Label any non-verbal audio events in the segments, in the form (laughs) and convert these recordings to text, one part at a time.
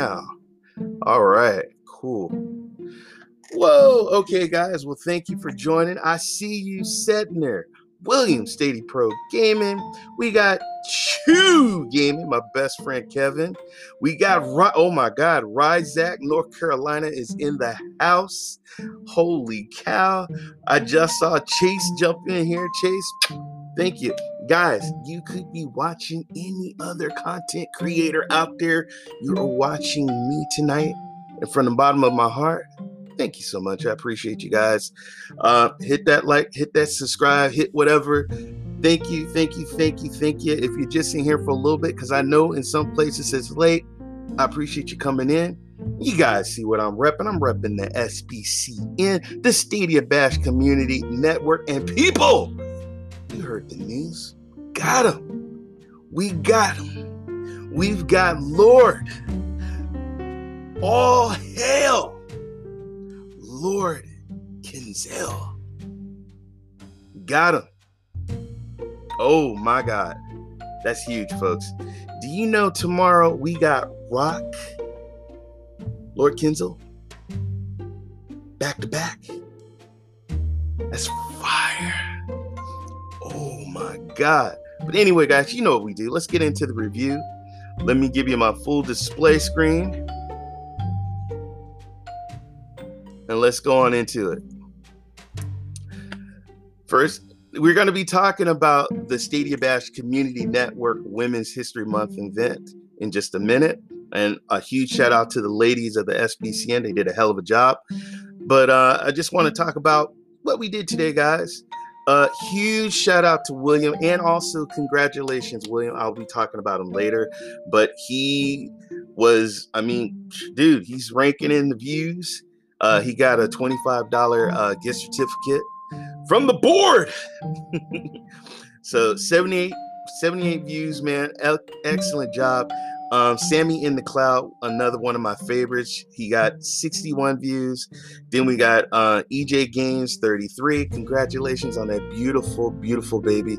now. All right, cool. Whoa, okay, guys. Well, thank you for joining. I see you sitting there. William Stady Pro Gaming. We got Chew Gaming, my best friend Kevin. We got oh my God, Ryzak, North Carolina is in the house. Holy cow! I just saw Chase jump in here. Chase, thank you, guys. You could be watching any other content creator out there. You're watching me tonight, and from the bottom of my heart, thank you so much. I appreciate you guys. Uh, hit that like, hit that subscribe, hit whatever. Thank you, thank you, thank you, thank you. If you're just in here for a little bit, because I know in some places it's late, I appreciate you coming in. You guys see what I'm repping. I'm repping the SBCN, the Stadia Bash Community Network, and people. You heard the news. Got him. We got him. We've got Lord. All hail Lord Kinzel. Got him. Oh my God. That's huge, folks. Do you know tomorrow we got Rock, Lord Kinzel, back to back? That's fire. Oh my God. But anyway, guys, you know what we do. Let's get into the review. Let me give you my full display screen. and let's go on into it. First, we're going to be talking about the Stadia Bash Community Network Women's History Month event in just a minute. And a huge shout out to the ladies of the SBCN. They did a hell of a job. But uh, I just want to talk about what we did today, guys. Uh, huge shout out to William and also congratulations, William. I'll be talking about him later. But he was, I mean, dude, he's ranking in the views. Uh, he got a $25 uh, gift certificate from the board. (laughs) so 78, 78 views, man. excellent job. Um, Sammy in the Cloud, another one of my favorites. He got 61 views. Then we got uh, EJ Games 33. Congratulations on that beautiful, beautiful baby.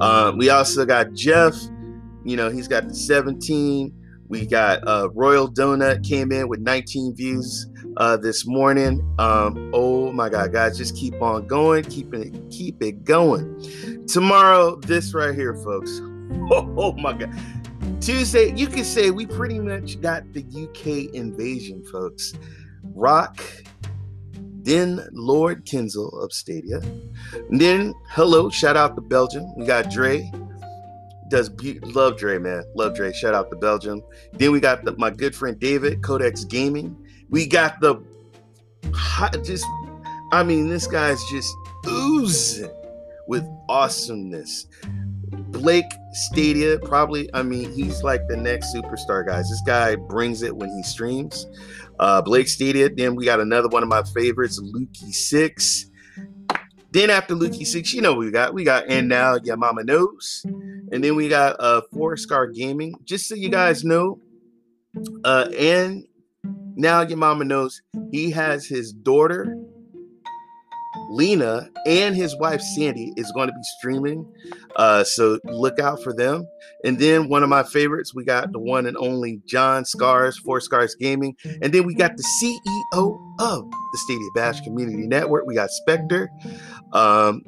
Uh, we also got Jeff. You know, he's got the 17. We got uh, Royal Donut came in with 19 views uh, this morning. Um, oh my God, guys, just keep on going, keep it, keep it going. Tomorrow, this right here, folks. Oh, (laughs) oh my God. Tuesday, you can say we pretty much got the UK invasion, folks. Rock, then Lord Kinzel of Stadia. And then, hello, shout out to Belgium. We got Dre. Does be- love Dre, man. Love Dre. Shout out to Belgium. Then we got the, my good friend David, Codex Gaming. We got the hot, just, I mean, this guy's just oozing with awesomeness. Blake Stadia, probably, I mean, he's like the next superstar, guys. This guy brings it when he streams. Uh, Blake Stadia, then we got another one of my favorites, Lukey Six. Then after Lukey Six, you know we got? We got And Now Your Mama Knows. And then we got uh Four Scar Gaming. Just so you guys know, uh, and now your mama knows he has his daughter Lena and his wife Sandy is going to be streaming. Uh, so look out for them. And then one of my favorites, we got the one and only John Scars, Four Scars Gaming. And then we got the CEO of the Stadia Bash Community Network. We got Spectre. Um,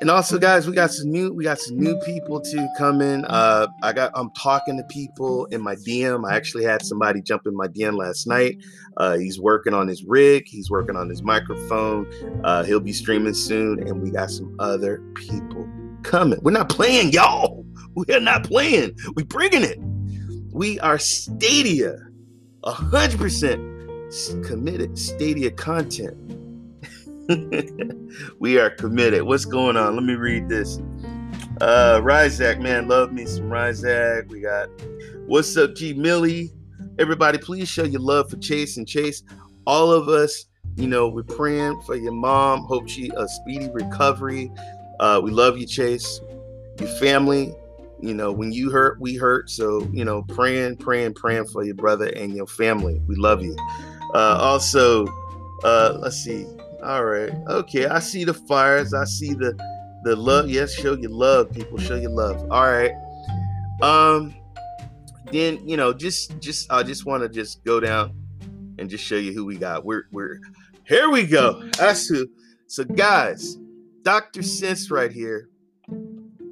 and also guys we got some new we got some new people to come in. Uh i got i'm talking to people in my dm i actually had somebody jump in my dm last night. Uh he's working on his rig. He's working on his microphone. Uh he'll be streaming soon and we got some other people coming. We're not playing y'all. We're not playing. We bringing it. We are stadia 100% committed stadia content (laughs) we are committed. What's going on? Let me read this. Uh Ryzak, man, love me some Rizak. We got what's up, G Millie. Everybody, please show your love for Chase and Chase. All of us, you know, we're praying for your mom. Hope she a speedy recovery. Uh, we love you, Chase. Your family, you know, when you hurt, we hurt. So, you know, praying, praying, praying for your brother and your family. We love you. Uh, also, uh, let's see. All right. Okay. I see the fires. I see the the love. Yes, show your love, people. Show your love. All right. Um, then you know, just just I just want to just go down and just show you who we got. We're we're here we go. That's who. So guys, Dr. Sense right here.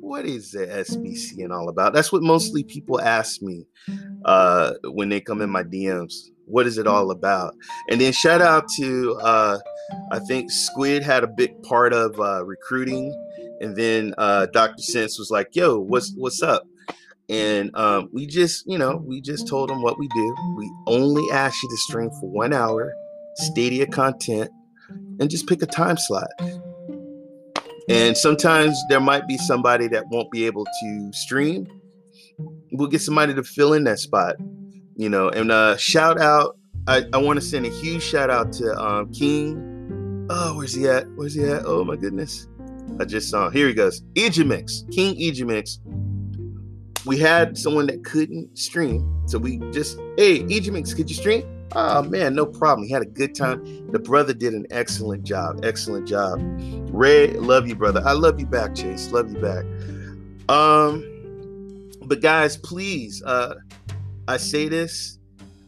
What is the SBCN all about? That's what mostly people ask me uh, when they come in my DMs. What is it all about? And then shout out to uh, I think Squid had a big part of uh, recruiting, and then uh, Dr. Sense was like, "Yo, what's what's up?" And um, we just, you know, we just told them what we do. We only ask you to stream for one hour, Stadia content, and just pick a time slot. And sometimes there might be somebody that won't be able to stream. We'll get somebody to fill in that spot, you know. And uh, shout out, I, I want to send a huge shout out to um, King. Oh, where's he at? Where's he at? Oh my goodness. I just saw him. Here he goes. Ejimix, King Ejimix. We had someone that couldn't stream. So we just, hey, Ejimix, could you stream? Oh man, no problem. He had a good time. The brother did an excellent job. Excellent job. Ray, love you, brother. I love you back, Chase. Love you back. Um, but guys, please, uh, I say this.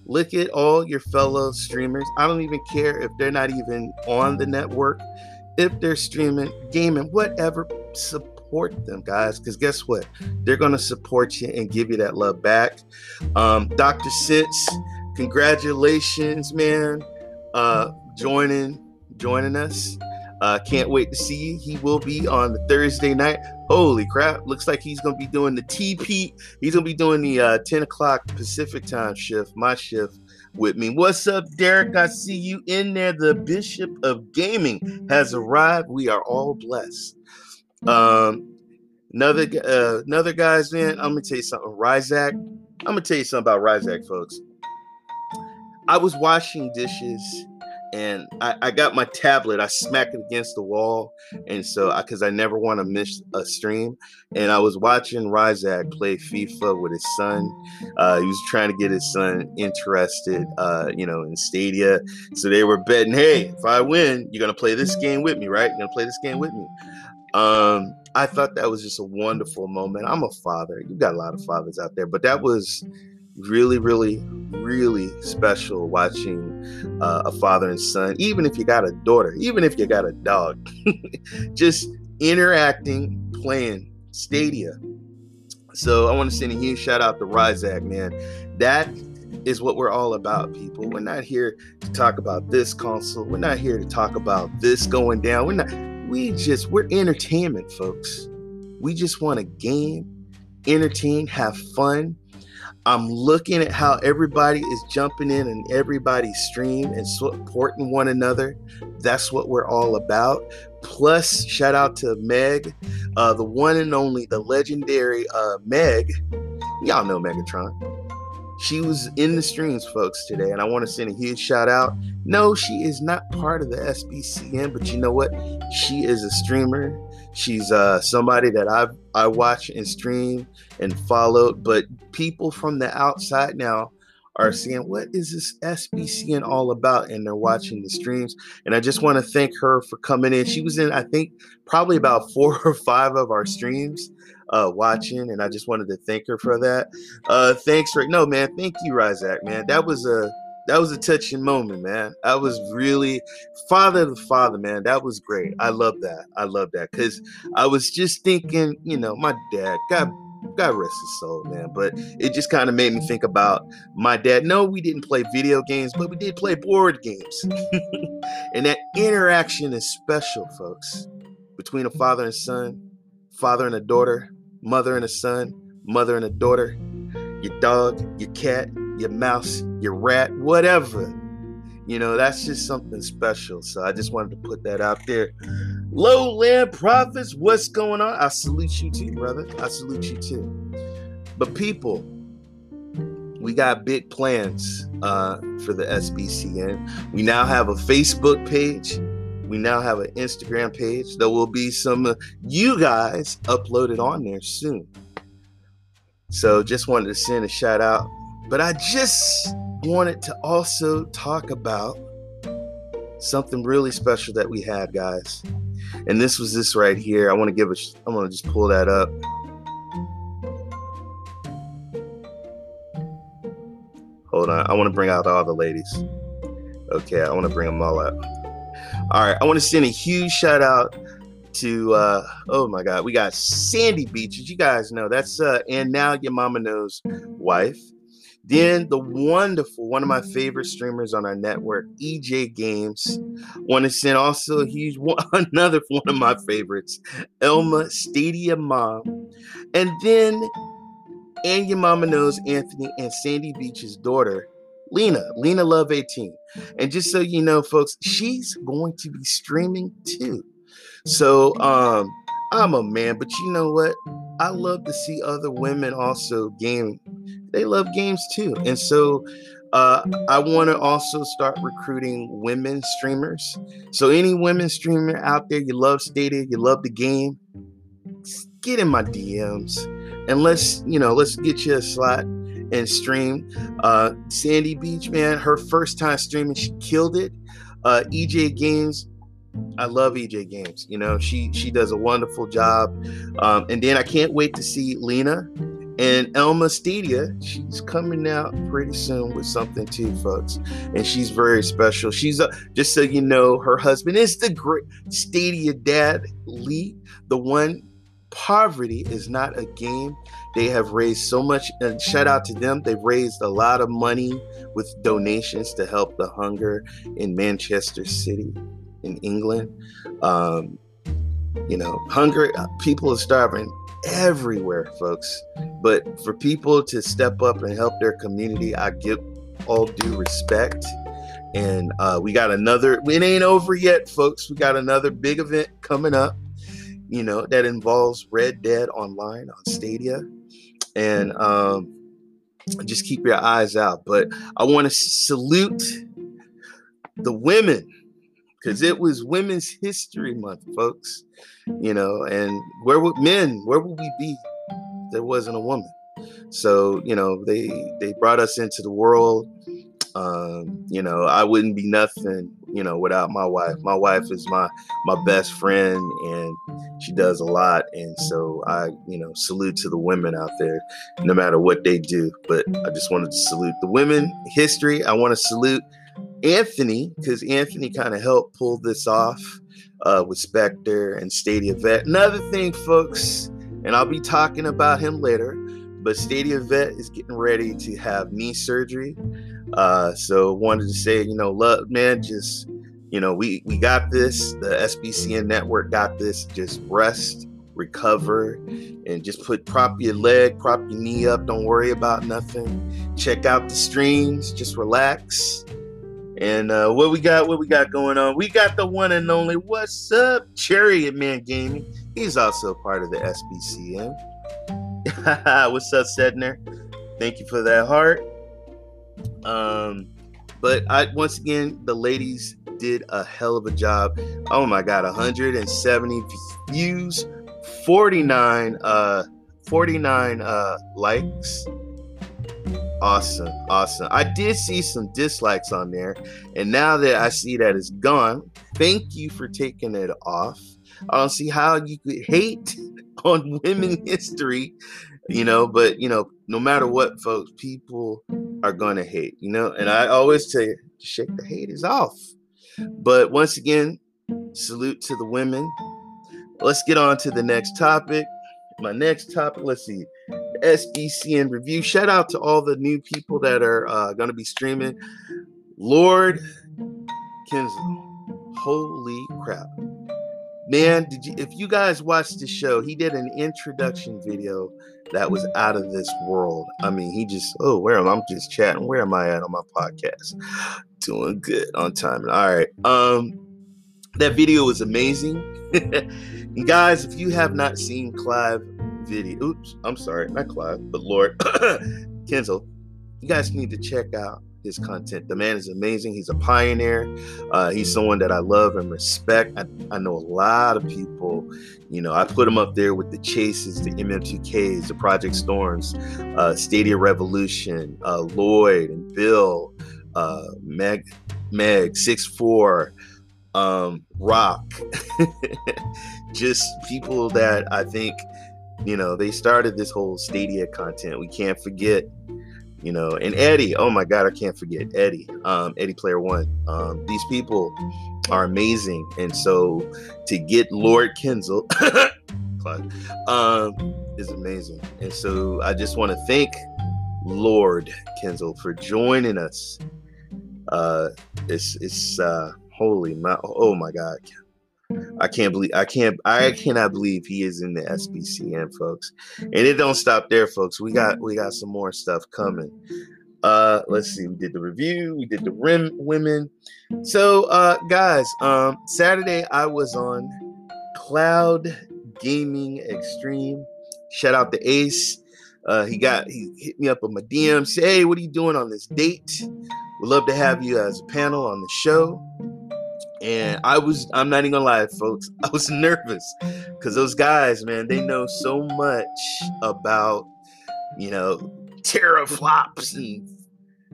Look at all your fellow streamers. I don't even care if they're not even on the network. If they're streaming, gaming, whatever, support them, guys. Because guess what? They're gonna support you and give you that love back. Um, Dr. Sense congratulations, man. Uh, joining joining us. Uh, can't wait to see you. He will be on the Thursday night. Holy crap! Looks like he's gonna be doing the TP. He's gonna be doing the uh, 10 o'clock Pacific time shift, my shift with me. What's up, Derek? I see you in there. The Bishop of Gaming has arrived. We are all blessed. Um, another uh, another guys, man. I'm gonna tell you something. Rizak, I'm gonna tell you something about Rizak, folks. I was washing dishes and I, I, got my tablet. I smacked it against the wall, and so because I, I, never want to miss a stream, and I was watching Ryzak play FIFA with his son. Uh, he was trying to get his son interested, uh, you know, in Stadia. So they were betting, hey, if I win, you're gonna play this game with me, right? You're gonna play this game with me. Um, I thought that was just a wonderful moment. I'm a father. You've got a lot of fathers out there, but that was really, really, really special watching uh, a father and son, even if you got a daughter, even if you got a dog, (laughs) just interacting, playing Stadia. So I want to send a huge shout out to Ryzak, man. That is what we're all about, people. We're not here to talk about this console. We're not here to talk about this going down. We're not, we just, we're entertainment, folks. We just want to game, entertain, have fun I'm looking at how everybody is jumping in and everybody's stream and supporting one another. That's what we're all about. Plus, shout out to Meg, uh, the one and only, the legendary uh, Meg. Y'all know Megatron. She was in the streams, folks, today, and I want to send a huge shout out. No, she is not part of the SBCN, but you know what? She is a streamer. She's uh, somebody that I I watch and stream and followed, but people from the outside now are saying, What is this SBCN all about? And they're watching the streams. And I just want to thank her for coming in. She was in, I think, probably about (laughs) four or five of our streams uh, watching. And I just wanted to thank her for that. Uh, thanks for, no, man, thank you, Ryzak, man. That was a, that was a touching moment, man. I was really father to father, man. That was great. I love that. I love that because I was just thinking, you know, my dad, God, God rest his soul, man. But it just kind of made me think about my dad. No, we didn't play video games, but we did play board games, (laughs) and that interaction is special, folks, between a father and son, father and a daughter, mother and a son, mother and a daughter, your dog, your cat your mouse, your rat, whatever. You know, that's just something special. So I just wanted to put that out there. Lowland Prophets, what's going on? I salute you too, brother. I salute you too. But people, we got big plans uh, for the SBCN. We now have a Facebook page. We now have an Instagram page. There will be some of you guys uploaded on there soon. So just wanted to send a shout out but I just wanted to also talk about something really special that we had, guys. And this was this right here. I want to give a, I'm going to just pull that up. Hold on. I want to bring out all the ladies. Okay, I want to bring them all out. All right, I want to send a huge shout out to uh oh my god, we got Sandy beaches you guys know. That's uh and now your mama knows wife. Then the wonderful, one of my favorite streamers on our network, EJ Games. Want to send also a huge (laughs) one, another one of my favorites, Elma Stadia Mom. And then and your mama knows Anthony and Sandy Beach's daughter, Lena, Lena Love 18. And just so you know, folks, she's going to be streaming too. So um I'm a man, but you know what? I love to see other women also game. They love games too. And so uh, I want to also start recruiting women streamers. So any women streamer out there, you love Stadia, you love the game, get in my DMs and let's, you know, let's get you a slot and stream. Uh, Sandy Beach, man, her first time streaming, she killed it. Uh, EJ Games, I love EJ Games. You know, she she does a wonderful job. Um, and then I can't wait to see Lena and Elma Stadia. She's coming out pretty soon with something too, folks. And she's very special. She's a, just so you know, her husband is the great Stadia dad, Lee, the one. Poverty is not a game. They have raised so much, and shout out to them. They've raised a lot of money with donations to help the hunger in Manchester City in England. Um, you know, hunger, uh, people are starving everywhere, folks. But for people to step up and help their community, I give all due respect. And uh, we got another, it ain't over yet, folks. We got another big event coming up, you know, that involves Red Dead Online on Stadia. And um, just keep your eyes out. But I want to salute the women because it was Women's History Month, folks. You know, and where would men? Where would we be? There wasn't a woman. So you know, they they brought us into the world. Um, you know, I wouldn't be nothing, you know, without my wife. My wife is my my best friend, and she does a lot. And so I, you know, salute to the women out there, no matter what they do. But I just wanted to salute the women history. I want to salute Anthony, because Anthony kind of helped pull this off uh, with Spectre and Stadia Vet. Another thing, folks, and I'll be talking about him later, but Stadia Vet is getting ready to have knee surgery. Uh, so wanted to say, you know, love, man, just you know, we we got this. The SBCN network got this. Just rest, recover, and just put prop your leg, prop your knee up. Don't worry about nothing. Check out the streams. Just relax and uh, what we got? What we got going on? We got the one and only. What's up, Chariot Man Gaming? He's also part of the SBCN. (laughs) What's up, Sedner? Thank you for that heart. Um, but I once again, the ladies did a hell of a job. Oh my god, 170 views, 49 uh 49 uh likes Awesome, awesome. I did see some dislikes on there, and now that I see that it's gone, thank you for taking it off. I don't see how you could hate (laughs) on women (laughs) history, you know, but you know, no matter what, folks, people are gonna hate, you know, and I always tell you, shake the haters off. But once again, salute to the women. Let's get on to the next topic. My next topic, let's see. SBCN review. Shout out to all the new people that are uh, going to be streaming. Lord Kinslow, holy crap, man! Did you? If you guys watched the show, he did an introduction video that was out of this world. I mean, he just oh, where am I? I'm just chatting. Where am I at on my podcast? Doing good on time. All right. Um, that video was amazing. (laughs) guys, if you have not seen Clive video. Oops, I'm sorry, not Clive, but Lord (coughs) Kenzel. You guys need to check out his content. The man is amazing. He's a pioneer. Uh, he's someone that I love and respect. I, I, know a lot of people. You know, I put him up there with the Chases, the MM2Ks, the Project Storms, uh, Stadia Revolution, uh, Lloyd and Bill, uh, Meg, Meg, Six Four, um, Rock. (laughs) Just people that I think you know, they started this whole Stadia content. We can't forget you know, and Eddie. Oh my God, I can't forget Eddie. Um, Eddie Player One. Um, these people are amazing, and so to get Lord Kenzel, (coughs) um, is amazing. And so I just want to thank Lord Kenzel for joining us. Uh, it's it's uh, holy my oh my God. I can't believe I can't I cannot believe he is in the SBCN, folks. And it don't stop there, folks. We got we got some more stuff coming. Uh let's see, we did the review, we did the rim women. So uh guys, um Saturday I was on Cloud Gaming Extreme. Shout out to Ace. Uh, he got he hit me up on my DM, say, hey, what are you doing on this date? We'd love to have you as a panel on the show. And I was, I'm not even gonna lie, folks, (laughs) I was nervous because those guys, man, they know so much about, you know, teraflops and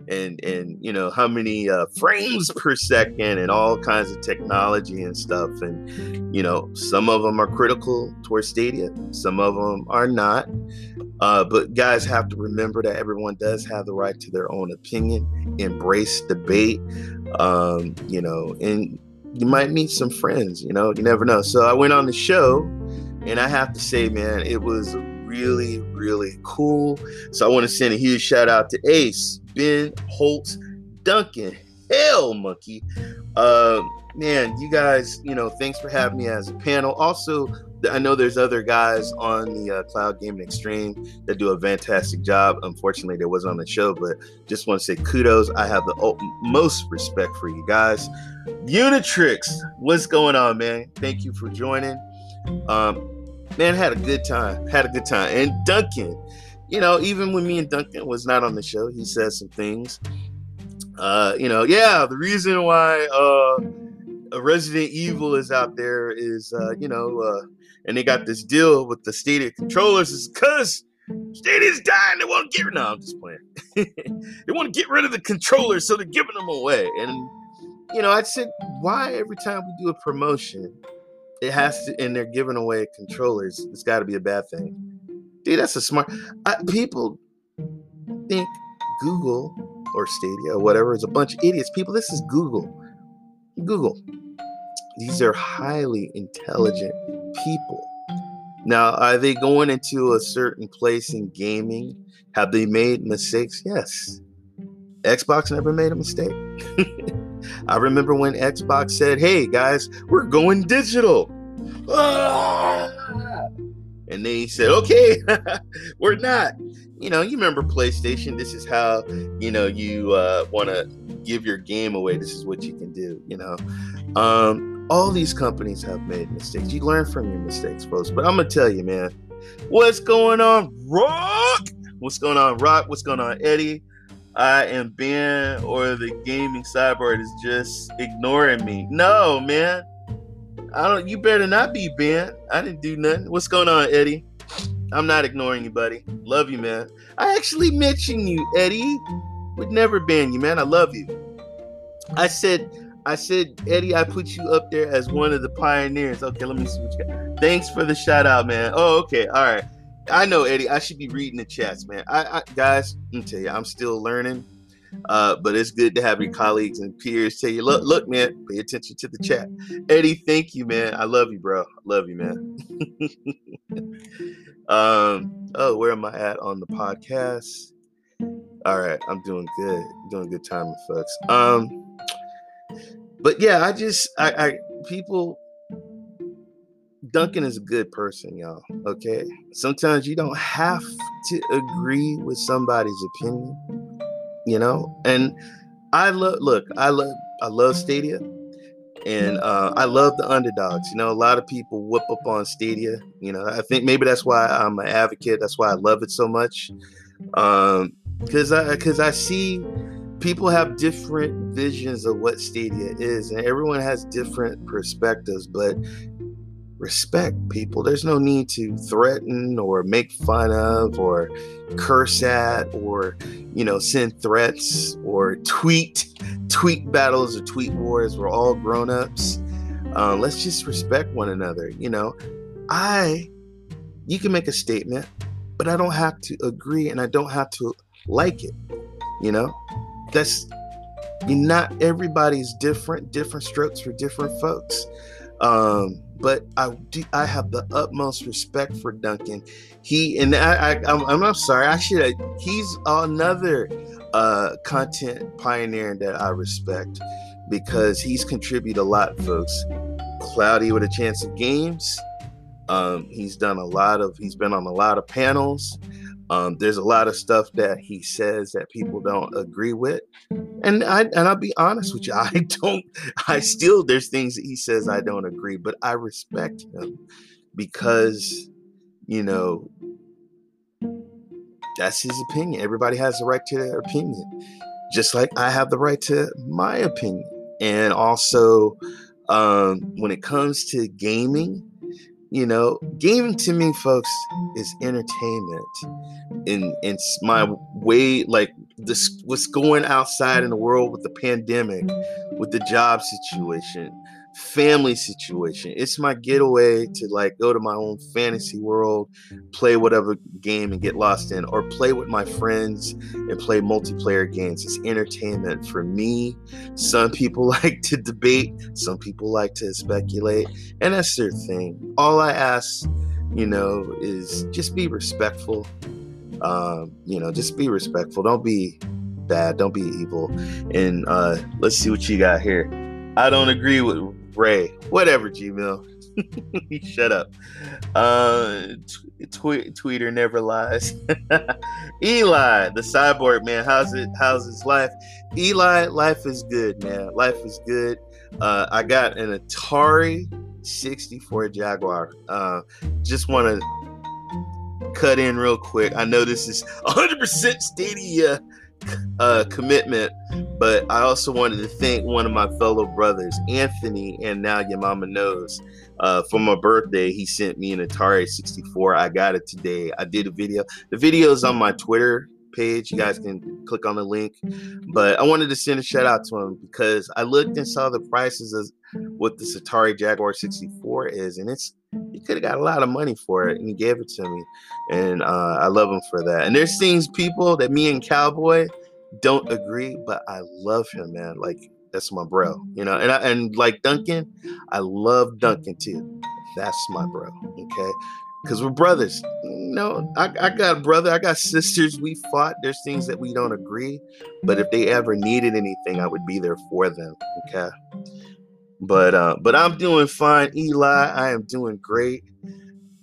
and and you know how many uh, frames per second and all kinds of technology and stuff. And you know some of them are critical towards stadia some of them are not. Uh, but guys have to remember that everyone does have the right to their own opinion embrace debate um, you know and you might meet some friends you know you never know so i went on the show and i have to say man it was really really cool so i want to send a huge shout out to ace Ben Holtz, Duncan, Hell Monkey. Uh, man, you guys, you know, thanks for having me as a panel. Also, I know there's other guys on the uh, Cloud Gaming Extreme that do a fantastic job. Unfortunately, they wasn't on the show, but just want to say kudos. I have the most respect for you guys. Unitrix, what's going on, man? Thank you for joining. Um, man, had a good time. Had a good time. And Duncan, you know, even when me and Duncan was not on the show, he said some things. Uh, you know, yeah, the reason why uh Resident Evil is out there is uh, you know, uh, and they got this deal with the Stadia controllers is because Stadia's dying. They want to get no, I'm just playing. (laughs) they want to get rid of the controllers, so they're giving them away. And you know, I said, why every time we do a promotion, it has to, and they're giving away controllers. It's got to be a bad thing. Dude, that's a smart. I, people think Google or Stadia or whatever is a bunch of idiots. People, this is Google. Google. These are highly intelligent people. Now, are they going into a certain place in gaming? Have they made mistakes? Yes. Xbox never made a mistake. (laughs) I remember when Xbox said, hey guys, we're going digital. Ah! and they said, okay, (laughs) we're not. You know, you remember PlayStation. This is how you know you uh, want to give your game away. This is what you can do. You know, um, all these companies have made mistakes. You learn from your mistakes, folks. But I'm gonna tell you, man, what's going on, Rock? What's going on, Rock? What's going on, Eddie? I am Ben, or the gaming cyborg is just ignoring me. No, man. I don't. You better not be Ben. I didn't do nothing. What's going on, Eddie? I'm not ignoring you, buddy. Love you, man. I actually mentioned you, Eddie. Would never ban you, man. I love you. I said, I said, Eddie, I put you up there as one of the pioneers. Okay, let me see what you got. Thanks for the shout out, man. Oh, okay, all right. I know, Eddie. I should be reading the chats, man. I, I guys, me tell you, I'm still learning. Uh, but it's good to have your colleagues and peers tell you, look, look, man, pay attention to the chat. Eddie, thank you, man. I love you, bro. I love you, man. (laughs) um, oh, where am I at on the podcast? All right, I'm doing good. I'm doing good time, folks. Um, but yeah, I just, I, I, people. Duncan is a good person, y'all. Okay. Sometimes you don't have to agree with somebody's opinion you know and i love look i love i love stadia and uh, i love the underdogs you know a lot of people whoop up on stadia you know i think maybe that's why i'm an advocate that's why i love it so much um because i because i see people have different visions of what stadia is and everyone has different perspectives but respect people. There's no need to threaten or make fun of or curse at or, you know, send threats or tweet, tweet battles or tweet wars. We're all grown ups. Um, let's just respect one another. You know, I, you can make a statement, but I don't have to agree and I don't have to like it. You know, that's not everybody's different, different strokes for different folks. Um, but I do, I have the utmost respect for Duncan. He and I, I I'm, I'm sorry. I should. He's another uh, content pioneer that I respect because he's contributed a lot, folks. Cloudy with a chance of games. Um, he's done a lot of. He's been on a lot of panels. Um, there's a lot of stuff that he says that people don't agree with, and I and I'll be honest with you, (laughs) I don't. I still there's things that he says I don't agree, but I respect him because you know that's his opinion. Everybody has the right to their opinion, just like I have the right to my opinion. And also, um, when it comes to gaming, you know, gaming to me, folks, is entertainment. And it's my way, like this, what's going outside in the world with the pandemic, with the job situation, family situation. It's my getaway to like go to my own fantasy world, play whatever game and get lost in, or play with my friends and play multiplayer games. It's entertainment for me. Some people (laughs) like to debate, some people like to speculate, and that's their thing. All I ask, you know, is just be respectful. Um, you know, just be respectful. Don't be bad. Don't be evil. And uh, let's see what you got here. I don't agree with Ray, whatever, Gmail. (laughs) Shut up. Uh, t- Tweeter never lies. (laughs) Eli, the cyborg man, how's it? How's his life? Eli, life is good, man. Life is good. Uh, I got an Atari 64 Jaguar. Uh, just want to cut in real quick. I know this is (laughs) 100% Stadia uh, commitment. But I also wanted to thank one of my fellow brothers, Anthony, and now your mama knows. Uh, for my birthday, he sent me an Atari 64. I got it today. I did a video. The video is on my Twitter page. You guys can click on the link. But I wanted to send a shout out to him because I looked and saw the prices of what this Atari Jaguar 64 is, and it's he could have got a lot of money for it, and he gave it to me, and uh, I love him for that. And there's things people that me and Cowboy don't agree, but I love him, man. Like that's my bro, you know. And I, and like Duncan, I love Duncan too. That's my bro, okay? Because we're brothers. Know, I, I got brother, I got sisters. We fought. There's things that we don't agree, but if they ever needed anything, I would be there for them, okay? But uh, but I'm doing fine, Eli. I am doing great.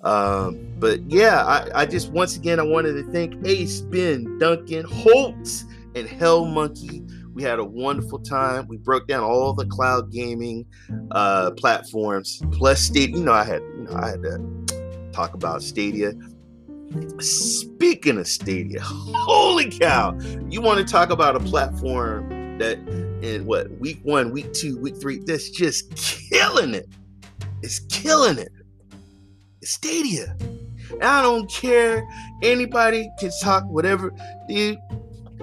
Um, but yeah, I, I just once again I wanted to thank Ace, Ben, Duncan, Holtz, and Hell Monkey. We had a wonderful time. We broke down all the cloud gaming uh, platforms. Plus Stadia. You know, I had you know I had to talk about Stadia. Speaking of Stadia, holy cow! You want to talk about a platform that in what week one, week two, week three, that's just killing it. It's killing it. It's Stadia. And I don't care. Anybody can talk whatever. Dude,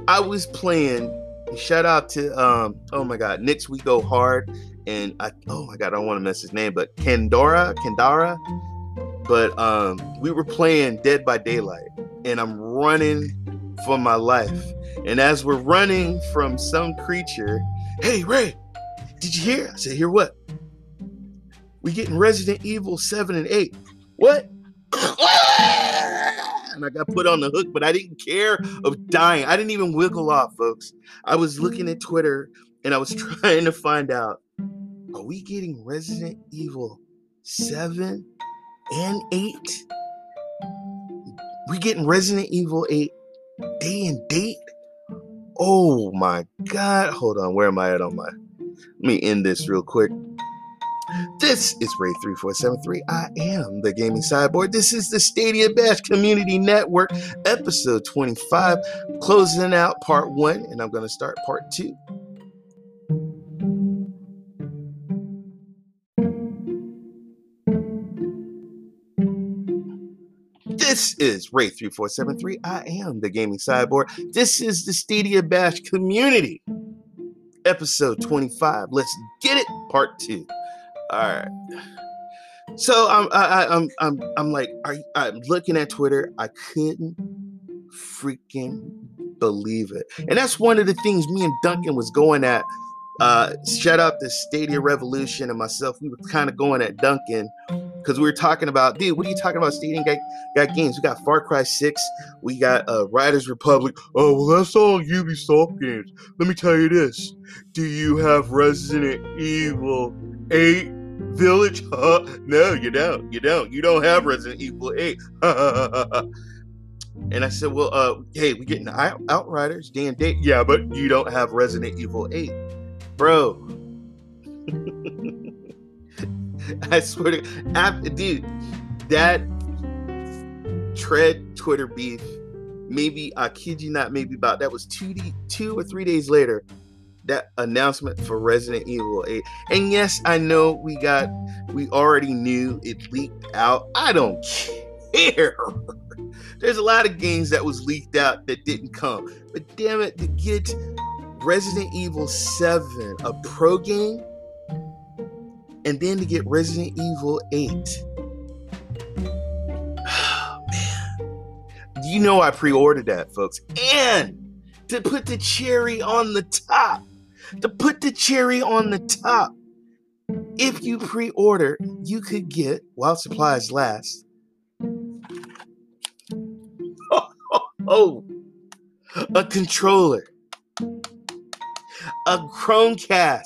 I was playing. Shout out to um, oh my god, next We Go Hard. And I oh my god, I don't want to mess his name, but Kendora, Kendara. But um, we were playing Dead by Daylight, and I'm running for my life. And as we're running from some creature, hey Ray, did you hear? I said, hear what? We getting Resident Evil 7 and 8. What? (laughs) and I got put on the hook, but I didn't care of dying. I didn't even wiggle off, folks. I was looking at Twitter and I was (laughs) trying to find out are we getting Resident Evil 7 and 8? We getting Resident Evil 8 day and date? Oh my god. Hold on. Where am I at on my let me end this real quick. This is Ray3473. I am the Gaming Cyborg. This is the Stadia Bash Community Network, episode 25, closing out part one, and I'm to start part two. This is Ray3473. I am the Gaming Cyborg. This is the Stadia Bash Community, episode 25. Let's get it, part two. All right. So I'm I, am I'm I'm I'm like are, I'm looking at Twitter. I couldn't freaking believe it. And that's one of the things me and Duncan was going at. Uh, shout out to Stadia Revolution and myself. We were kind of going at Duncan because we were talking about, dude, what are you talking about? Stadia got, got games. We got Far Cry 6. We got uh, Riders Republic. Oh, well, that's all Ubisoft games. Let me tell you this. Do you have Resident Evil 8 Village? (laughs) Huh? No, you don't. You don't. You don't have Resident Evil 8. (laughs) And I said, well, uh, hey, we getting out- Outriders, Day. Yeah, but you don't have Resident Evil 8. Bro. (laughs) (laughs) I swear to dude, that tread Twitter beef, maybe I kid you not, maybe about that was two d two or three days later. That announcement for Resident Evil 8. And yes, I know we got we already knew it leaked out. I don't care. (laughs) There's a lot of games that was leaked out that didn't come. But damn it, to get Resident Evil 7, a pro game, and then to get Resident Evil 8. Oh, (sighs) man. You know I pre-ordered that, folks. And to put the cherry on the top, to put the cherry on the top, if you pre-order, you could get, while supplies last, (laughs) Oh, a controller, a Chromecast,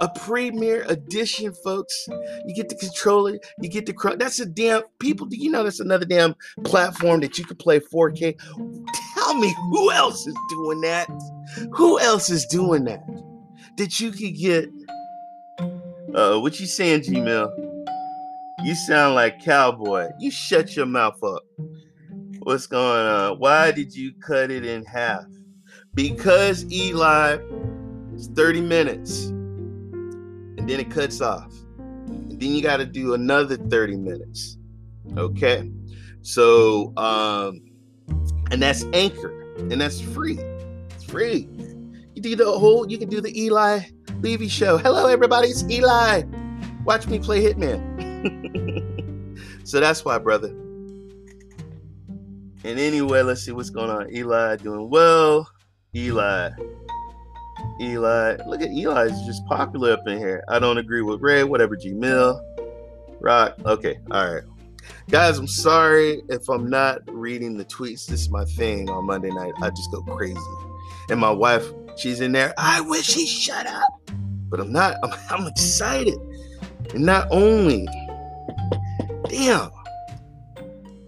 a Premiere Edition, folks. You get the controller, you get the Chrome. That's a damn people. Do you know that's another damn platform that you could play 4K? Tell me who else is doing that? Who else is doing that? That you could get. Uh, what you saying, Gmail? You sound like cowboy. You shut your mouth up. What's going on? Why did you cut it in half? Because Eli it's 30 minutes and then it cuts off. And then you got to do another 30 minutes. Okay? So, um, and that's Anchor, and that's free. It's free. You do the whole, you can do the Eli Levy show. Hello, everybody, it's Eli. Watch me play Hitman. (laughs) so that's why, brother. And anyway, let's see what's going on. Eli doing well. Eli. Eli. Look at Eli is just popular up in here. I don't agree with Ray, whatever G Mill. Rock. Okay. All right. Guys, I'm sorry if I'm not reading the tweets. This is my thing on Monday night. I just go crazy. And my wife, she's in there. I wish he shut up. But I'm not. I'm, (laughs) I'm excited. And not only, damn,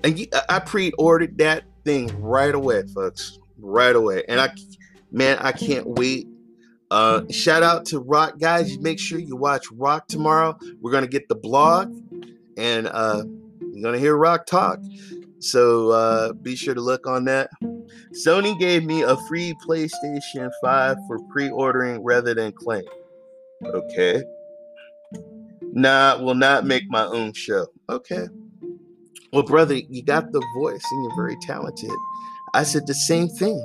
and I pre-ordered that thing right away, folks, right away. And I, man, I can't wait. Uh, shout out to Rock guys. Make sure you watch Rock tomorrow. We're gonna get the blog, and uh, you're gonna hear Rock talk. So uh, be sure to look on that. Sony gave me a free PlayStation 5 for pre-ordering rather than claim. Okay. Nah, will not make my own show. Okay. Well, brother, you got the voice and you're very talented. I said the same thing.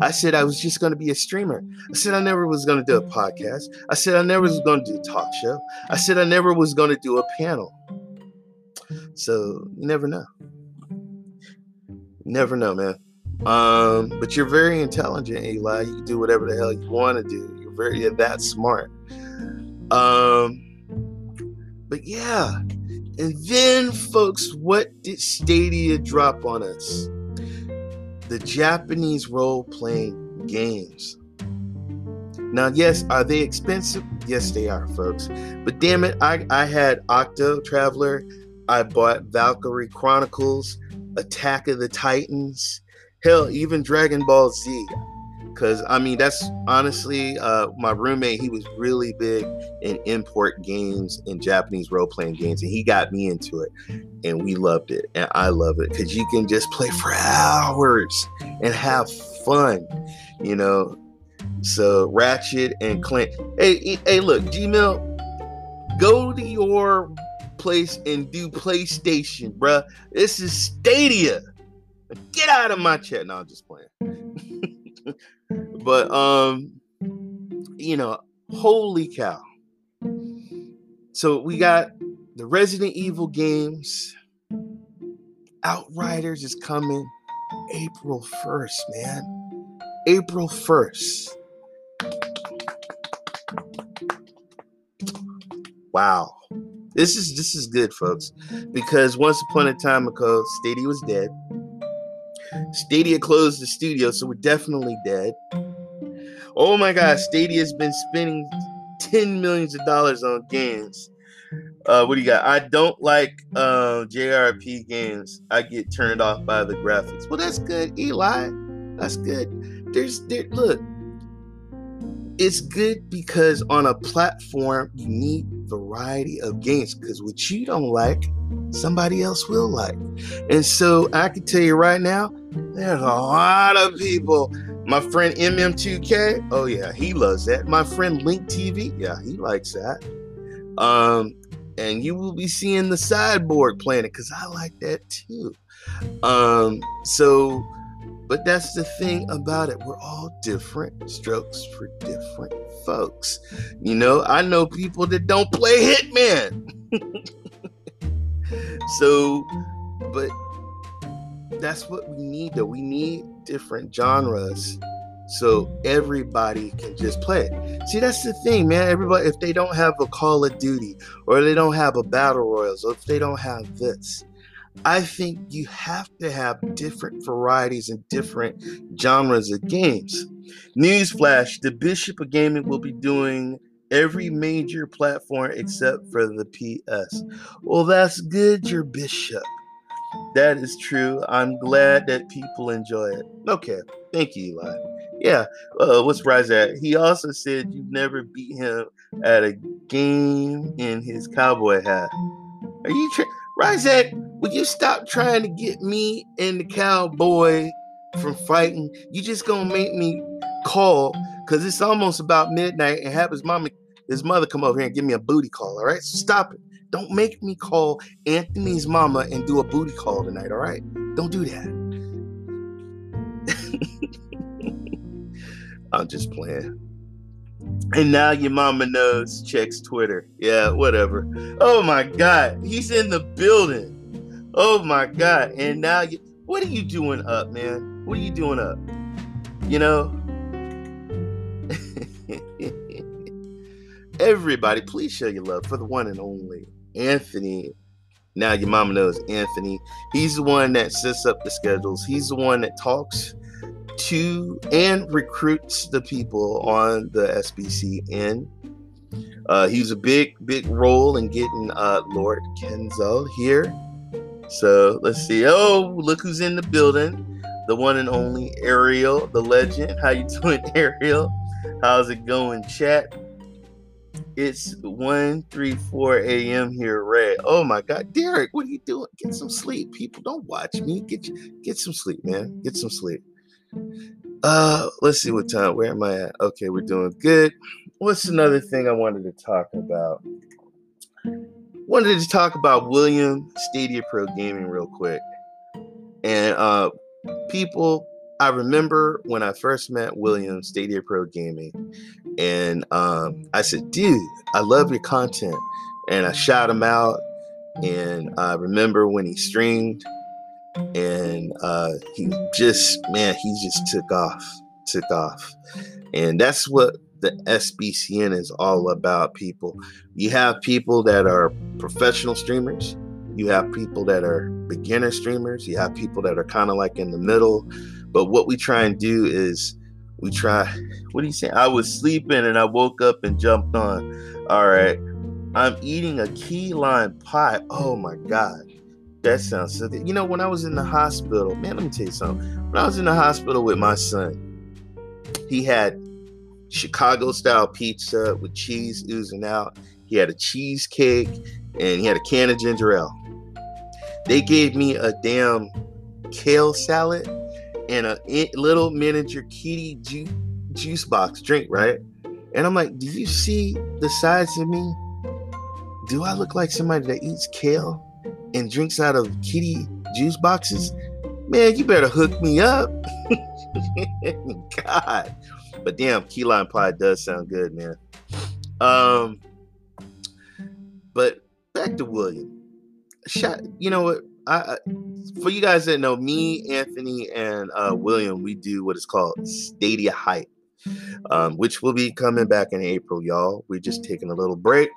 I said I was just going to be a streamer. I said I never was going to do a podcast. I said I never was going to do a talk show. I said I never was going to do a panel. So you never know. never know, man. Um, but you're very intelligent, Eli. You can do whatever the hell you want to do. You're very you're that smart. Um, but yeah, and then, folks, what did Stadia drop on us? The Japanese role playing games. Now, yes, are they expensive? Yes, they are, folks. But damn it, I, I had Octo Traveler, I bought Valkyrie Chronicles, Attack of the Titans, hell, even Dragon Ball Z because I mean that's honestly uh, my roommate. He was really big in import games and Japanese role playing games, and he got me into it, and we loved it, and I love it because you can just play for hours and have fun, you know. So Ratchet and Clank. Hey, hey, look, Gmail, go to your place and do PlayStation, bruh. This is Stadia. Get out of my chat. No, I'm just playing. (laughs) But um, you know, holy cow. So we got the Resident Evil games. Outriders is coming. April 1st, man. April 1st. Wow. This is this is good, folks. Because once upon a time ago, Stadia was dead. Stadia closed the studio, so we're definitely dead. Oh my god, Stadia's been spending 10 millions of dollars on games. Uh, what do you got? I don't like uh, JRP games. I get turned off by the graphics. Well, that's good, Eli. That's good. There's there. Look, it's good because on a platform you need variety of games. Because what you don't like, somebody else will like. And so I can tell you right now, there's a lot of people my friend MM2K, oh yeah, he loves that. My friend Link TV, yeah, he likes that. Um, and you will be seeing the sideboard playing it because I like that too. Um, so, but that's the thing about it. We're all different strokes for different folks. You know, I know people that don't play Hitman. (laughs) so, but that's what we need though. We need different genres so everybody can just play it. See, that's the thing, man. Everybody, if they don't have a Call of Duty or they don't have a Battle Royals or if they don't have this, I think you have to have different varieties and different genres of games. Newsflash the Bishop of Gaming will be doing every major platform except for the PS. Well, that's good, your Bishop. That is true. I'm glad that people enjoy it. Okay. Thank you, Eli. Yeah. Uh, what's Rise at? He also said you've never beat him at a game in his cowboy hat. Are you tra- Rise Will you stop trying to get me and the cowboy from fighting? You just gonna make me call because it's almost about midnight and have his mama, his mother come over here and give me a booty call. All right, so stop it. Don't make me call Anthony's mama and do a booty call tonight, all right? Don't do that. (laughs) I'm just playing. And now your mama knows, checks Twitter. Yeah, whatever. Oh my God, he's in the building. Oh my God. And now you, what are you doing up, man? What are you doing up? You know? (laughs) Everybody, please show your love for the one and only Anthony. Now your mama knows Anthony. He's the one that sets up the schedules. He's the one that talks to and recruits the people on the SBCN. Uh, he's a big, big role in getting uh, Lord Kenzel here. So let's see. Oh, look who's in the building. The one and only Ariel, the legend. How you doing, (laughs) Ariel? How's it going, chat? It's 1 3 4 a.m. here, Ray. Oh my god, Derek, what are you doing? Get some sleep. People don't watch me. Get get some sleep, man. Get some sleep. Uh let's see what time. Where am I at? Okay, we're doing good. What's another thing I wanted to talk about? Wanted to talk about William Stadia Pro Gaming real quick. And uh people I remember when I first met William Stadia Pro Gaming, and um, I said, "Dude, I love your content," and I shot him out. And I remember when he streamed, and uh, he just, man, he just took off, took off, and that's what the SBCN is all about. People, you have people that are professional streamers, you have people that are beginner streamers, you have people that are kind of like in the middle but what we try and do is we try, what do you say? I was sleeping and I woke up and jumped on. All right. I'm eating a key lime pie. Oh my God. That sounds so good. You know, when I was in the hospital, man, let me tell you something. When I was in the hospital with my son, he had Chicago style pizza with cheese oozing out. He had a cheesecake and he had a can of ginger ale. They gave me a damn kale salad and a little miniature kitty ju- juice box drink, right? And I'm like, do you see the size of me? Do I look like somebody that eats kale and drinks out of kitty juice boxes? Man, you better hook me up. (laughs) God. But damn, key lime pie does sound good, man. Um, but back to William. Shot, you know what? I, for you guys that know me, Anthony, and uh, William, we do what is called Stadia Hype, um, which will be coming back in April, y'all. We're just taking a little break.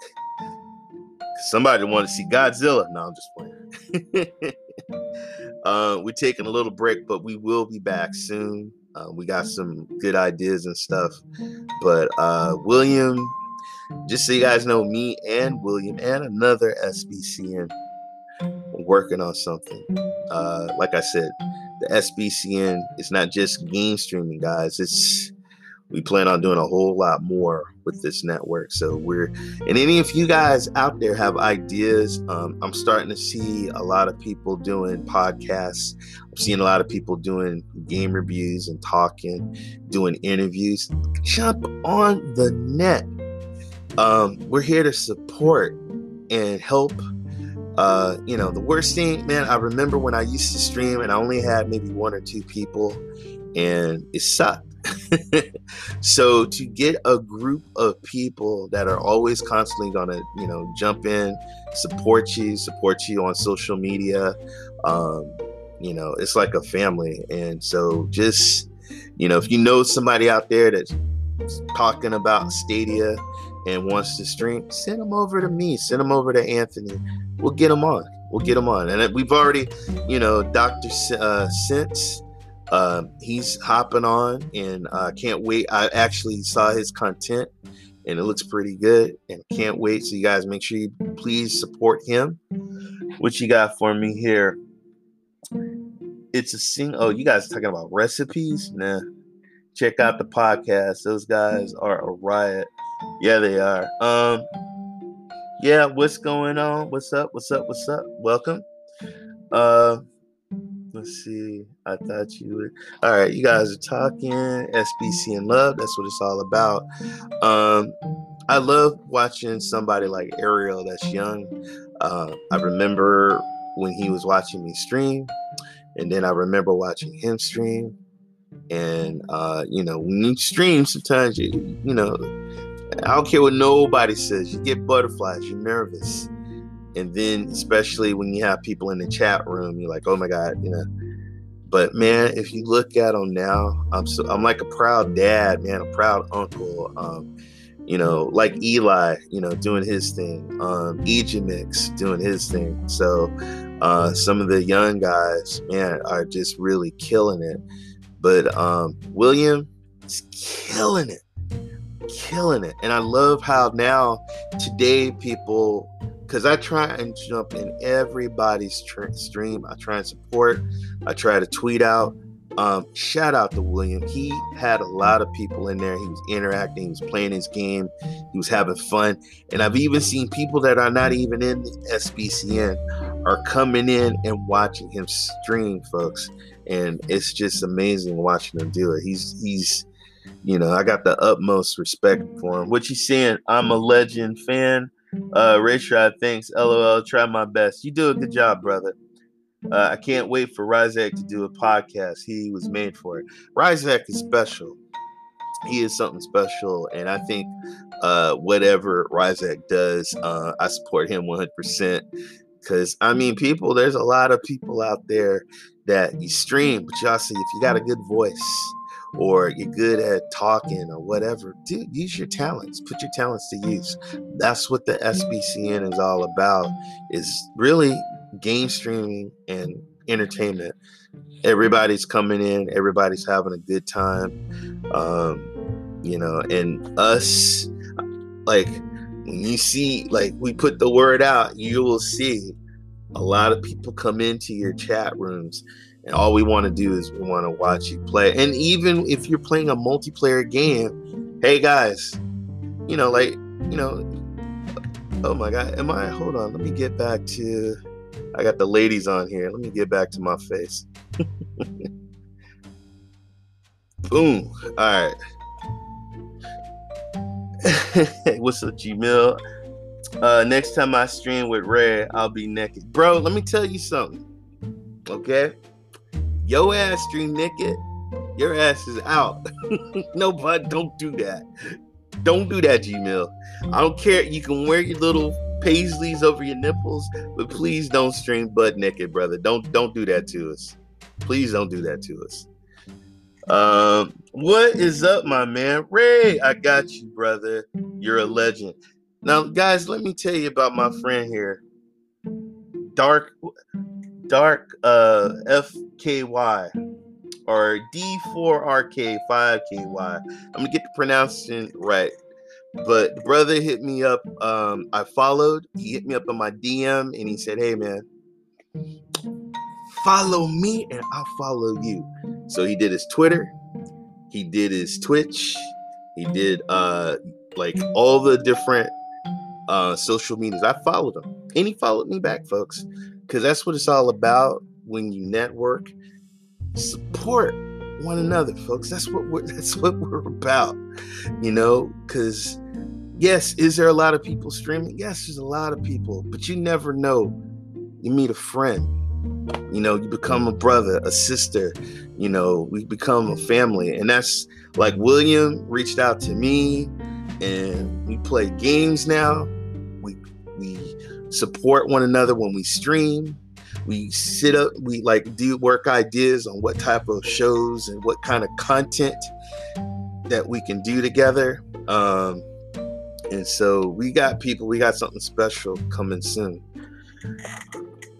Somebody want to see Godzilla? No, I'm just playing. (laughs) uh, we're taking a little break, but we will be back soon. Uh, we got some good ideas and stuff. But uh, William, just so you guys know, me and William and another SBCN working on something. Uh, like I said, the SBCN is not just game streaming, guys. It's we plan on doing a whole lot more with this network. So we're and any of you guys out there have ideas. Um, I'm starting to see a lot of people doing podcasts. I'm seeing a lot of people doing game reviews and talking, doing interviews. Jump on the net. Um, we're here to support and help uh, you know, the worst thing, man, I remember when I used to stream and I only had maybe one or two people and it sucked. (laughs) so to get a group of people that are always constantly gonna, you know, jump in, support you, support you on social media, um, you know, it's like a family. And so just, you know, if you know somebody out there that's talking about Stadia and wants to stream, send them over to me, send them over to Anthony we'll get him on. We'll get him on. And we've already, you know, Dr. Uh, Sense, uh, he's hopping on and I uh, can't wait. I actually saw his content and it looks pretty good and can't wait. So you guys make sure you please support him. What you got for me here? It's a sing. Oh, you guys talking about recipes? Nah. Check out the podcast. Those guys are a riot. Yeah, they are. Um, yeah, what's going on? What's up? What's up? What's up? Welcome. Uh let's see. I thought you would all right, you guys are talking SBCN love. That's what it's all about. Um I love watching somebody like Ariel that's young. Uh, I remember when he was watching me stream, and then I remember watching him stream. And uh, you know, when you stream, sometimes you you know I don't care what nobody says. You get butterflies. You're nervous, and then especially when you have people in the chat room, you're like, oh my god, you know. But man, if you look at them now, I'm so I'm like a proud dad, man, a proud uncle. Um, you know, like Eli, you know, doing his thing. Um, Ejimix doing his thing. So uh, some of the young guys, man, are just really killing it. But um, William is killing it killing it. And I love how now today people, because I try and jump in everybody's tr- stream. I try and support. I try to tweet out. Um, shout out to William. He had a lot of people in there. He was interacting. He was playing his game. He was having fun. And I've even seen people that are not even in the SBCN are coming in and watching him stream, folks. And it's just amazing watching him do it. He's he's you know, I got the utmost respect for him. What you saying? I'm a legend fan. Uh, Ray Shroud, thanks. LOL, try my best. You do a good job, brother. Uh, I can't wait for Ryzak to do a podcast. He was made for it. Ryzak is special. He is something special, and I think uh, whatever Ryzak does, uh, I support him 100%. Because I mean, people, there's a lot of people out there that you stream, but y'all see if you got a good voice, or you're good at talking or whatever, dude, use your talents. Put your talents to use. That's what the SBCN is all about. Is really game streaming and entertainment. Everybody's coming in. Everybody's having a good time. Um, you know, and us, like when you see, like we put the word out, you will see a lot of people come into your chat rooms and all we want to do is we want to watch you play. And even if you're playing a multiplayer game, hey guys, you know, like, you know, oh my God, am I? Hold on, let me get back to. I got the ladies on here. Let me get back to my face. (laughs) Boom. All right. (laughs) What's up, Gmail? Uh, next time I stream with Ray, I'll be naked. Bro, let me tell you something. Okay? Your ass stream naked, your ass is out. (laughs) no, bud, don't do that. Don't do that, Gmail. I don't care. You can wear your little paisleys over your nipples, but please don't stream butt naked, brother. Don't don't do that to us. Please don't do that to us. Um, what is up, my man? Ray, I got you, brother. You're a legend. Now, guys, let me tell you about my friend here. Dark Dark uh FKY or D4RK5KY. I'm gonna get the pronouncing right. But the brother hit me up. Um, I followed. He hit me up on my DM and he said, Hey man, follow me and I'll follow you. So he did his Twitter, he did his Twitch, he did uh like all the different uh social medias. I followed him and he followed me back, folks, because that's what it's all about when you network. Support one another, folks. That's what we're (laughs) that's what we're about. You know, because yes, is there a lot of people streaming? Yes, there's a lot of people, but you never know. You meet a friend you know, you become a brother, a sister, you know, we become a family. And that's like William reached out to me and we play games now. Support one another when we stream. We sit up, we like do work ideas on what type of shows and what kind of content that we can do together. Um, and so we got people, we got something special coming soon.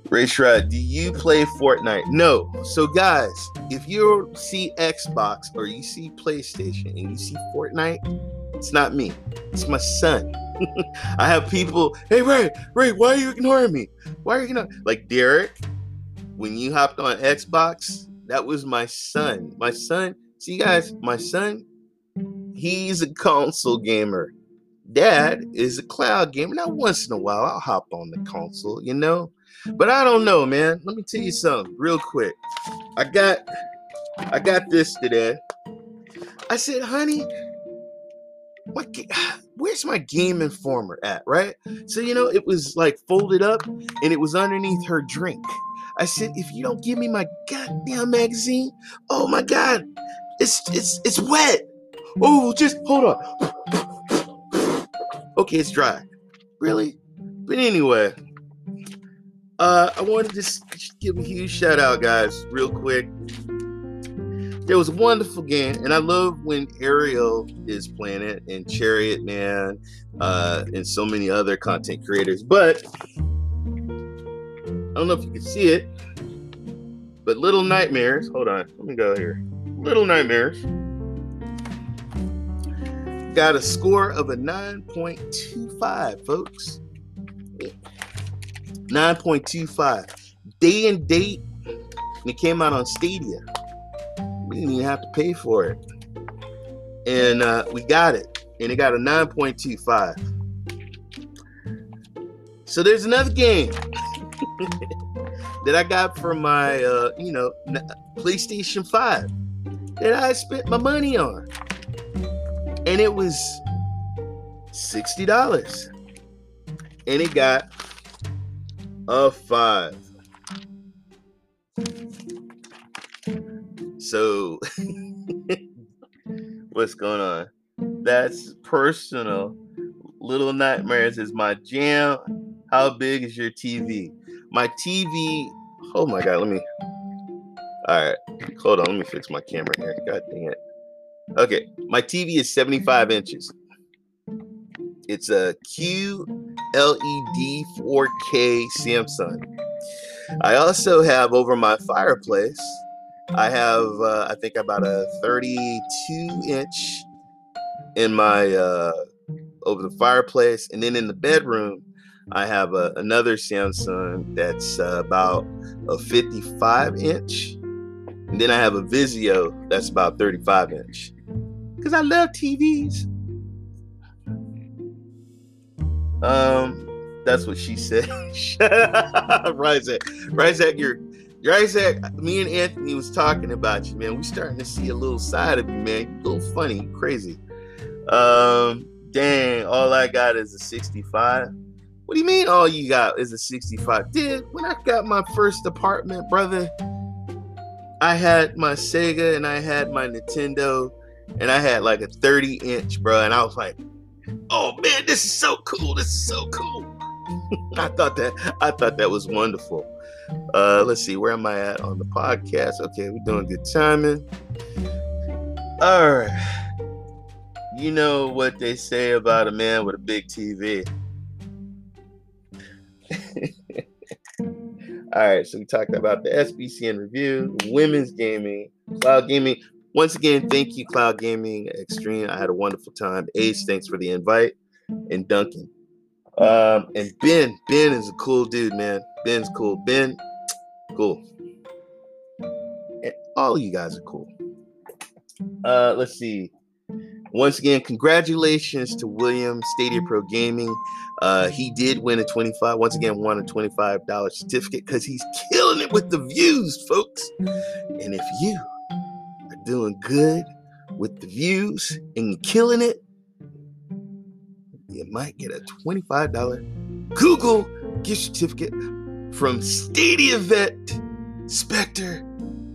Ray Shrad, do you play Fortnite? No. So, guys, if you see Xbox or you see PlayStation and you see Fortnite, it's not me. It's my son. (laughs) I have people, hey, Ray, Ray, why are you ignoring me? Why are you ignoring Like Derek, when you hopped on Xbox, that was my son. My son, see, guys, my son, he's a console gamer. Dad is a cloud gamer. Now, once in a while, I'll hop on the console, you know? But I don't know, man. Let me tell you something real quick. I got I got this today. I said, honey, what (sighs) where's my game informer at? Right? So you know, it was like folded up and it was underneath her drink. I said, if you don't give me my goddamn magazine, oh my god, it's it's it's wet. Oh, just hold on. (sighs) Okay, it's dry. Really? But anyway, uh, I wanted to just give a huge shout out, guys, real quick. There was a wonderful game, and I love when Ariel is playing it, and Chariot Man, uh, and so many other content creators. But I don't know if you can see it, but Little Nightmares. Hold on, let me go here. Little Nightmares got a score of a 9.25, folks. 9.25. Day and date. And it came out on Stadia. Didn't even have to pay for it. And uh, we got it. And it got a 9.25. So there's another game (laughs) that I got from my, uh, you know, PlayStation 5 that I spent my money on. And it was $60. And it got a five. So, (laughs) what's going on? That's personal. Little Nightmares is my jam. How big is your TV? My TV. Oh my God, let me. All right, hold on. Let me fix my camera here. God dang it. Okay, my TV is 75 inches. It's a QLED 4K Samsung. I also have over my fireplace, I have, uh, I think, about a 32 inch in my, uh, over the fireplace. And then in the bedroom, I have a, another Samsung that's uh, about a 55 inch. And then I have a Vizio that's about 35 inch. Because I love TVs. Um, that's what she said. Rise Ryzak, Ryzak, you're Ryzak. Me and Anthony was talking about you, man. We starting to see a little side of you, man. You little funny, crazy. Um, dang, all I got is a 65. What do you mean all you got is a 65? Dude, when I got my first apartment, brother, I had my Sega and I had my Nintendo and I had like a 30 inch, bro. And I was like, oh man, this is so cool. This is so cool. (laughs) I thought that I thought that was wonderful. Uh, let's see, where am I at on the podcast? Okay, we're doing good timing. All right. You know what they say about a man with a big TV. (laughs) All right, so we talked about the SBCN review, women's gaming, cloud gaming. Once again, thank you, Cloud Gaming Extreme. I had a wonderful time. Ace, thanks for the invite. And Duncan. Um, and Ben. Ben is a cool dude, man. Ben's cool. Ben, cool. All you guys are cool. Uh, let's see. Once again, congratulations to William Stadia Pro Gaming. Uh, he did win a 25, once again, won a $25 certificate because he's killing it with the views, folks. And if you are doing good with the views and killing it, you might get a $25 Google gift certificate from Stadia Vet, Spectre,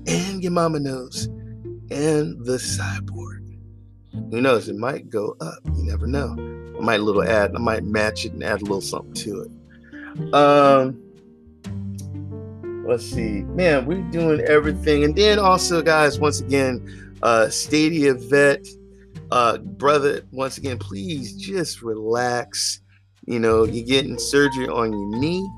and your mama knows, and the cyborg. Who knows? It might go up. You never know. I might little add. I might match it and add a little something to it. Um, let's see, man. We're doing everything, and then also, guys, once again, uh, Stadia Vet, uh, brother. Once again, please just relax. You know, you're getting surgery on your knee.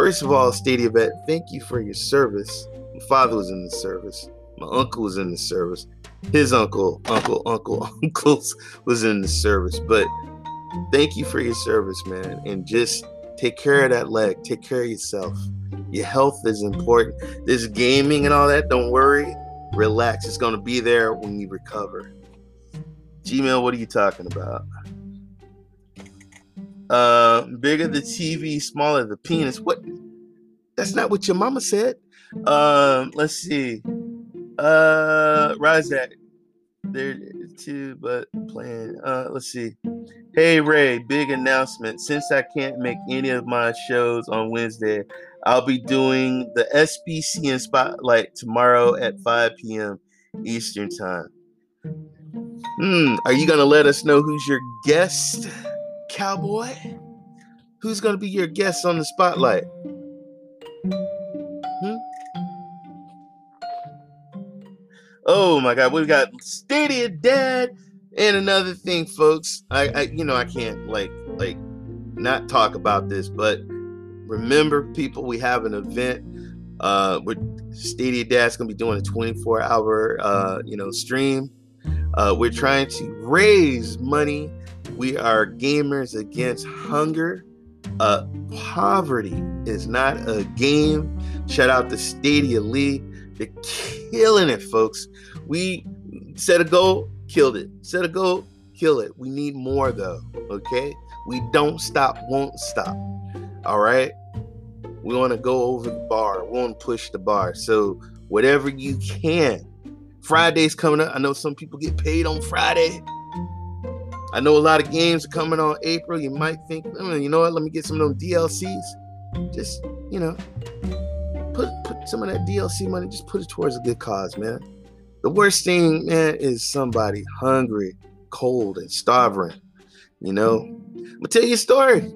First of all, Stadia thank you for your service. My father was in the service. My uncle was in the service his uncle, uncle, uncle, (laughs) uncles was in the service. But thank you for your service, man. And just take care of that leg. Take care of yourself. Your health is important. This gaming and all that, don't worry. Relax. It's going to be there when you recover. Gmail, what are you talking about? Uh, bigger the TV, smaller the penis. What? That's not what your mama said. Um, let's see. Uh, rise Razak, there too, but playing. Uh, let's see. Hey Ray, big announcement. Since I can't make any of my shows on Wednesday, I'll be doing the SBCN Spotlight tomorrow at 5 p.m. Eastern Time. Hmm, are you gonna let us know who's your guest, cowboy? Who's gonna be your guest on the spotlight? Hmm? Oh my God, we've got Stadia Dad, and another thing, folks. I, I, you know, I can't like like not talk about this, but remember, people, we have an event. Uh, with Stadia Dad's gonna be doing a 24 hour, uh, you know, stream. Uh, we're trying to raise money. We are gamers against hunger. Uh, poverty is not a game. Shout out to Stadia League. They're killing it, folks. We set a goal, killed it. Set a goal, kill it. We need more though. Okay? We don't stop, won't stop. All right? We want to go over the bar. We want to push the bar. So whatever you can. Friday's coming up. I know some people get paid on Friday. I know a lot of games are coming on April. You might think, oh, you know what? Let me get some of them DLCs. Just, you know, put put some of that DLC money, just put it towards a good cause, man. The worst thing, man, is somebody hungry, cold, and starving. You know, I'm gonna tell you a story.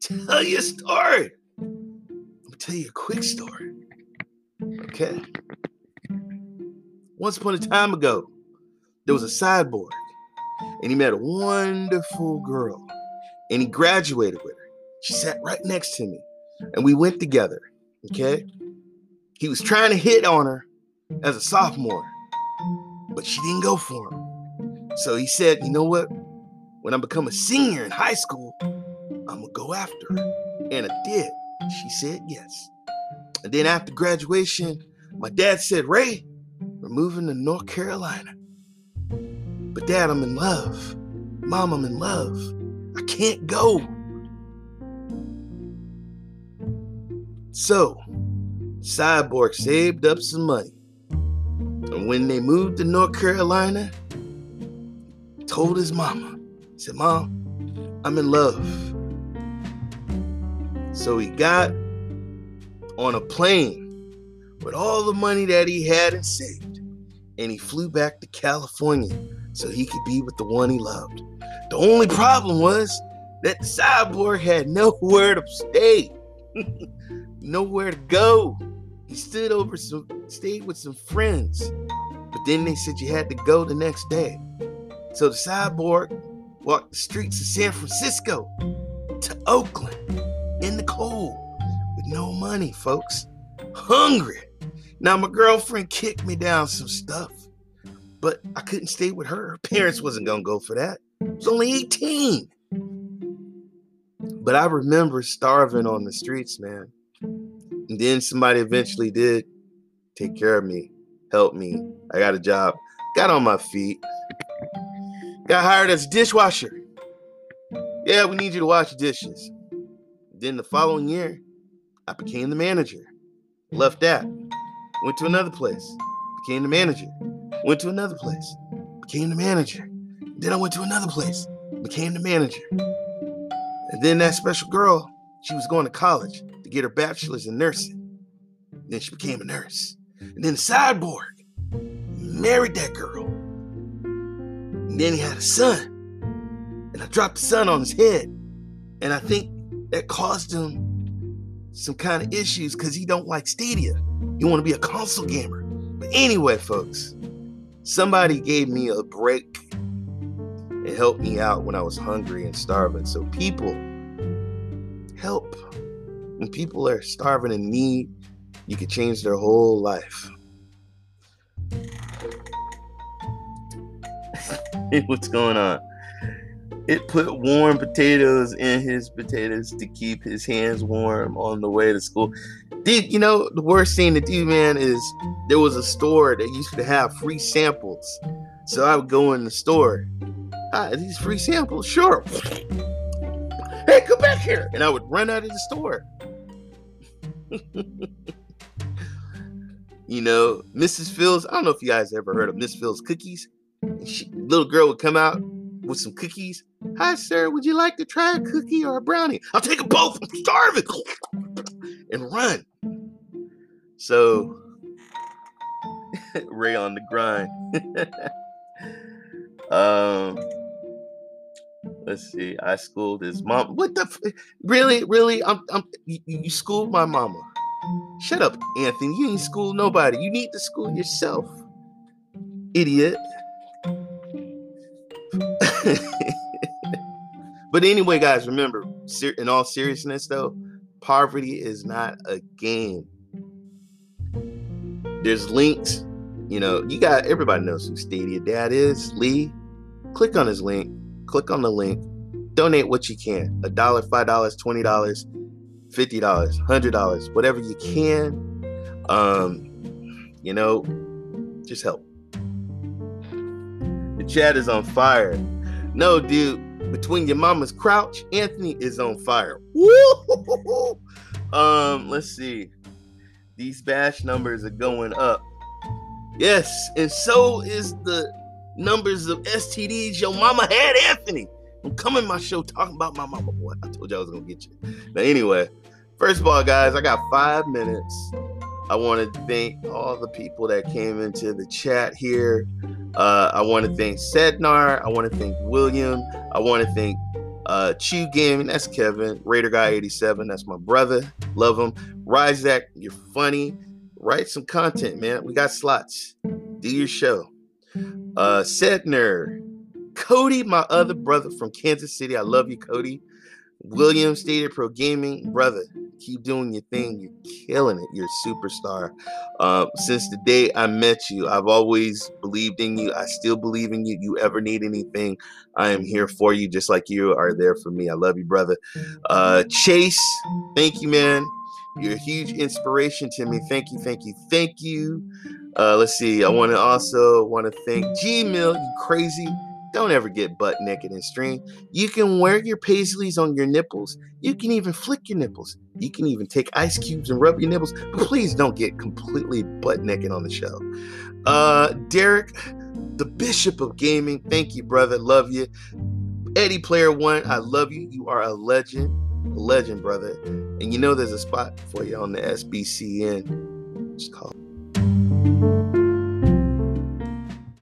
Tell you a story. I'm gonna tell you a quick story. Okay. Once upon a time ago, there was a cyborg, and he met a wonderful girl, and he graduated with her. She sat right next to me, and we went together. Okay. Mm-hmm. He was trying to hit on her as a sophomore, but she didn't go for him. So he said, You know what? When I become a senior in high school, I'm going to go after her. And I did. She said yes. And then after graduation, my dad said, Ray, we're moving to North Carolina. But dad, I'm in love. Mom, I'm in love. I can't go. So, Cyborg saved up some money. And when they moved to North Carolina, told his mama, said, Mom, I'm in love. So he got on a plane with all the money that he had and saved. And he flew back to California so he could be with the one he loved. The only problem was that the cyborg had nowhere to stay, (laughs) nowhere to go. He stood over some, stayed with some friends, but then they said you had to go the next day. So the cyborg walked the streets of San Francisco to Oakland in the cold with no money, folks, hungry. Now my girlfriend kicked me down some stuff, but I couldn't stay with her. Her parents wasn't gonna go for that. I was only 18. But I remember starving on the streets, man. And then somebody eventually did take care of me, help me. I got a job, got on my feet, got hired as a dishwasher. Yeah, we need you to wash dishes. Then the following year, I became the manager. Left that, went to another place, became the manager. Went to another place, became the manager. Then I went to another place, became the manager. And then that special girl, she was going to college to get her bachelor's in nursing. Then she became a nurse. And then the cyborg married that girl. And then he had a son. And I dropped the son on his head. And I think that caused him some kind of issues because he don't like Stadia. He want to be a console gamer. But anyway, folks, somebody gave me a break it helped me out when I was hungry and starving. So people help. When people are starving and need, you can change their whole life. (laughs) What's going on? It put warm potatoes in his potatoes to keep his hands warm on the way to school. Dude, you know, the worst thing to do, man, is there was a store that used to have free samples. So I would go in the store Ah, these free samples, sure. Hey, come back here. And I would run out of the store. (laughs) you know, Mrs. Fields, I don't know if you guys ever heard of Miss Fields cookies. She, little girl would come out with some cookies. Hi, sir, would you like to try a cookie or a brownie? I'll take them both. I'm starving. (laughs) and run. So, (laughs) Ray on the grind. (laughs) um, Let's see. I schooled his mom. What the? F- really, really? I'm. I'm. You, you schooled my mama. Shut up, Anthony. You ain't school nobody. You need to school yourself, idiot. (laughs) but anyway, guys, remember, in all seriousness, though, poverty is not a game. There's links. You know, you got everybody knows who Stadia Dad is. Lee, click on his link click on the link, donate what you can a dollar, five dollars, twenty dollars, fifty dollars, hundred dollars, whatever you can. Um, you know, just help. The chat is on fire. No, dude, between your mama's crouch, Anthony is on fire. Woo! (laughs) Um, let's see. These bash numbers are going up. Yes, and so is the numbers of STDs your mama had, Anthony. I'm coming my show talking about my mama, boy. I told you I was gonna get you. But anyway, first of all, guys, I got five minutes. I want to thank all the people that came into the chat here. Uh, I want to thank Sednar. I want to thank William. I want to thank uh, Chew Gaming. That's Kevin. Raider Guy 87. That's my brother. Love him. Ryzak, you're funny. Write some content, man. We got slots. Do your show. Uh, Cody, my other brother from Kansas City. I love you, Cody. William Stadia Pro Gaming, brother. Keep doing your thing. You're killing it. You're a superstar. Uh, since the day I met you, I've always believed in you. I still believe in you. You ever need anything, I am here for you, just like you are there for me. I love you, brother. Uh, Chase, thank you, man. You're a huge inspiration to me. Thank you, thank you, thank you. Uh, let's see. I want to also want to thank Gmail. You crazy? Don't ever get butt naked and stream. You can wear your paisleys on your nipples. You can even flick your nipples. You can even take ice cubes and rub your nipples. But please don't get completely butt naked on the show. Uh, Derek, the Bishop of Gaming. Thank you, brother. Love you. Eddie Player One, I love you. You are a legend. A legend, brother. And you know there's a spot for you on the SBCN. Just call.